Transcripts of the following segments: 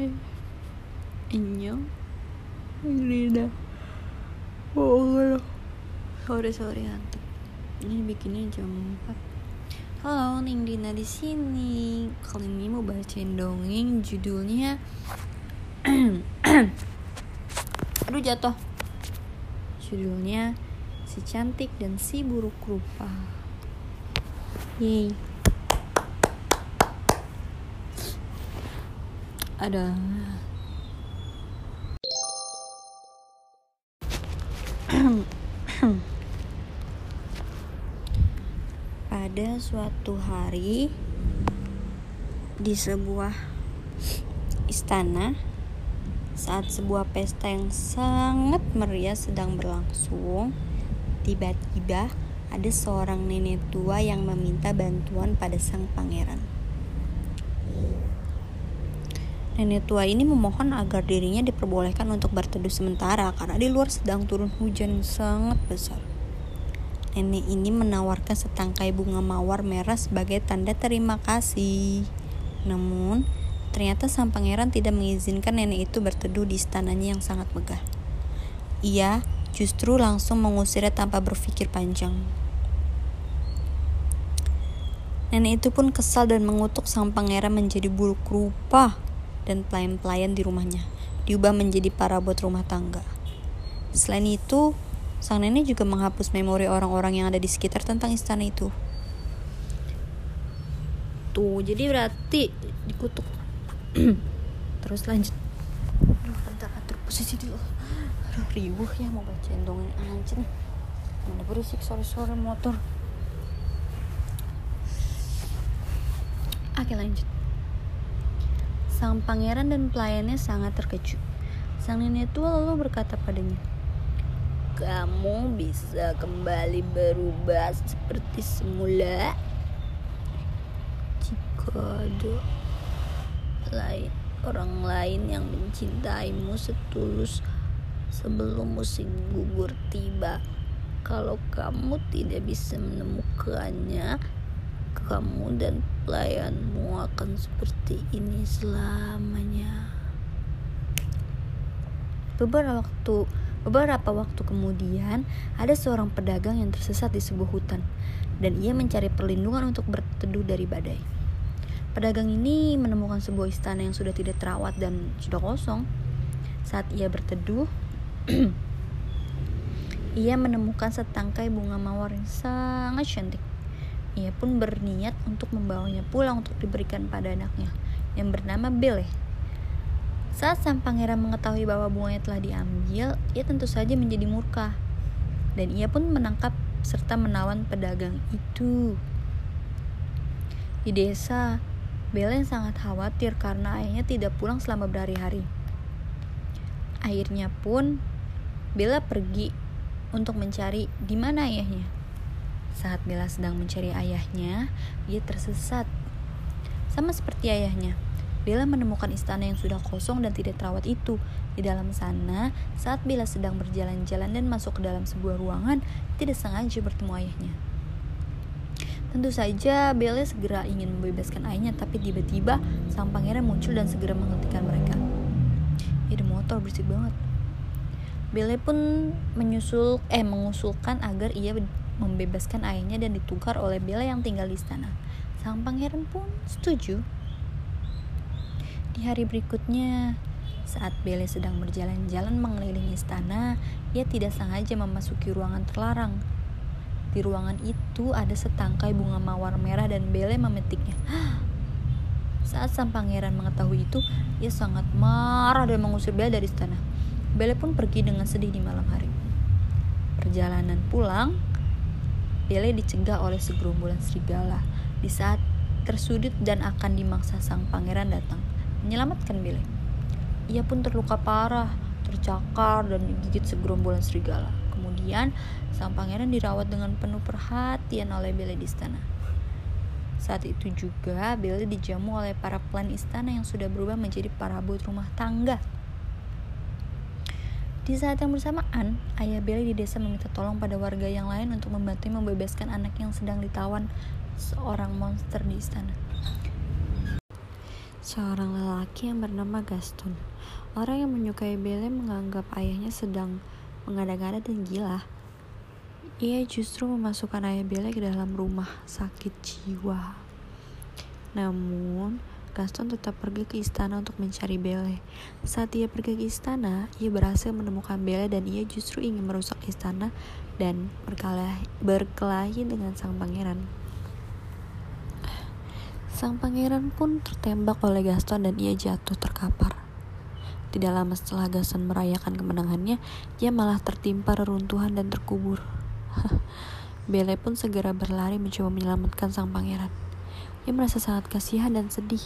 Hai Inyo Rida Oh Sorry sorry ngantuk Ini bikinnya jam 4 Halo, Ning Dina di sini. Kali ini mau bacain dongeng judulnya Aduh jatuh. Judulnya Si Cantik dan Si Buruk Rupa. Yeay. Ada. Pada suatu hari di sebuah istana saat sebuah pesta yang sangat meriah sedang berlangsung tiba-tiba ada seorang nenek tua yang meminta bantuan pada sang pangeran Nenek tua ini memohon agar dirinya diperbolehkan untuk berteduh sementara karena di luar sedang turun hujan sangat besar. Nenek ini menawarkan setangkai bunga mawar merah sebagai tanda terima kasih. Namun, ternyata sang pangeran tidak mengizinkan nenek itu berteduh di istananya yang sangat megah. Ia justru langsung mengusirnya tanpa berpikir panjang. Nenek itu pun kesal dan mengutuk sang pangeran menjadi buruk rupa dan pelayan-pelayan di rumahnya diubah menjadi parabot rumah tangga. Selain itu, sang nenek juga menghapus memori orang-orang yang ada di sekitar tentang istana itu. Tuh, jadi berarti dikutuk. Terus lanjut. Aduh, bentar atur posisi dulu. Aduh, riuh ya mau bacain dongeng anjing. Mana berisik sore-sore motor. Oke lanjut. Sang pangeran dan pelayannya sangat terkejut. Sang nenek tua lalu berkata padanya, Kamu bisa kembali berubah seperti semula jika ada lain orang lain yang mencintaimu setulus sebelum musim gugur tiba. Kalau kamu tidak bisa menemukannya, kamu dan pelayanmu akan seperti ini selamanya. Beberapa waktu beberapa waktu kemudian ada seorang pedagang yang tersesat di sebuah hutan dan ia mencari perlindungan untuk berteduh dari badai. Pedagang ini menemukan sebuah istana yang sudah tidak terawat dan sudah kosong. Saat ia berteduh, ia menemukan setangkai bunga mawar yang sangat cantik. Ia pun berniat untuk membawanya pulang untuk diberikan pada anaknya yang bernama Bele. Saat sang pangeran mengetahui bahwa bunganya telah diambil, ia tentu saja menjadi murka. Dan ia pun menangkap serta menawan pedagang itu. Di desa, yang sangat khawatir karena ayahnya tidak pulang selama berhari-hari. Akhirnya pun Bella pergi untuk mencari di mana ayahnya. Saat Bella sedang mencari ayahnya, ia tersesat. Sama seperti ayahnya, Bella menemukan istana yang sudah kosong dan tidak terawat itu. Di dalam sana, saat Bella sedang berjalan-jalan dan masuk ke dalam sebuah ruangan, tidak sengaja bertemu ayahnya. Tentu saja Bella segera ingin membebaskan ayahnya, tapi tiba-tiba sang pangeran muncul dan segera menghentikan mereka. Ada motor berisik banget. Bella pun menyusul eh mengusulkan agar ia membebaskan ayahnya dan ditukar oleh Bella yang tinggal di istana. Sang pangeran pun setuju. Di hari berikutnya, saat Bella sedang berjalan-jalan mengelilingi istana, ia tidak sengaja memasuki ruangan terlarang. Di ruangan itu ada setangkai bunga mawar merah dan Bella memetiknya. Saat sang pangeran mengetahui itu, ia sangat marah dan mengusir Bella dari istana. Bella pun pergi dengan sedih di malam hari. Perjalanan pulang, Belle dicegah oleh segerombolan serigala di saat tersudut dan akan dimangsa sang pangeran datang menyelamatkan Belle. Ia pun terluka parah, tercakar dan digigit segerombolan serigala. Kemudian sang pangeran dirawat dengan penuh perhatian oleh Belle di istana. Saat itu juga Belle dijamu oleh para pelan istana yang sudah berubah menjadi parabot rumah tangga. Di saat yang bersamaan, ayah Bella di desa meminta tolong pada warga yang lain untuk membantu membebaskan anak yang sedang ditawan seorang monster di istana. Seorang lelaki yang bernama Gaston. Orang yang menyukai Belle menganggap ayahnya sedang mengada-ngada dan gila. Ia justru memasukkan ayah Belle ke dalam rumah sakit jiwa. Namun, Gaston tetap pergi ke istana untuk mencari Belle. Saat ia pergi ke istana, ia berhasil menemukan Belle dan ia justru ingin merusak istana dan berkelahi, dengan sang pangeran. Sang pangeran pun tertembak oleh Gaston dan ia jatuh terkapar. Tidak lama setelah Gaston merayakan kemenangannya, ia malah tertimpa reruntuhan dan terkubur. Belle pun segera berlari mencoba menyelamatkan sang pangeran. Ia merasa sangat kasihan dan sedih.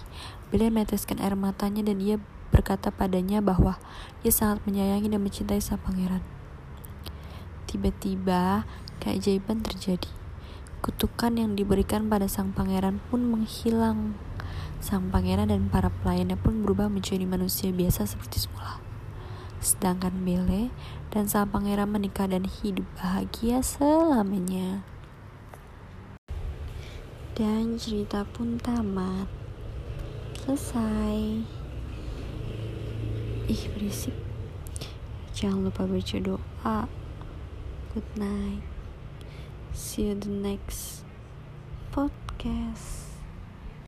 Belle meneteskan air matanya dan ia berkata padanya bahwa ia sangat menyayangi dan mencintai sang pangeran. Tiba-tiba, keajaiban terjadi. Kutukan yang diberikan pada sang pangeran pun menghilang. Sang pangeran dan para pelayannya pun berubah menjadi manusia biasa seperti semula. Sedangkan Belle dan sang pangeran menikah dan hidup bahagia selamanya. Dan cerita pun tamat. Selesai. Ih, berisik. Jangan lupa baca doa. Good night. See you the next podcast.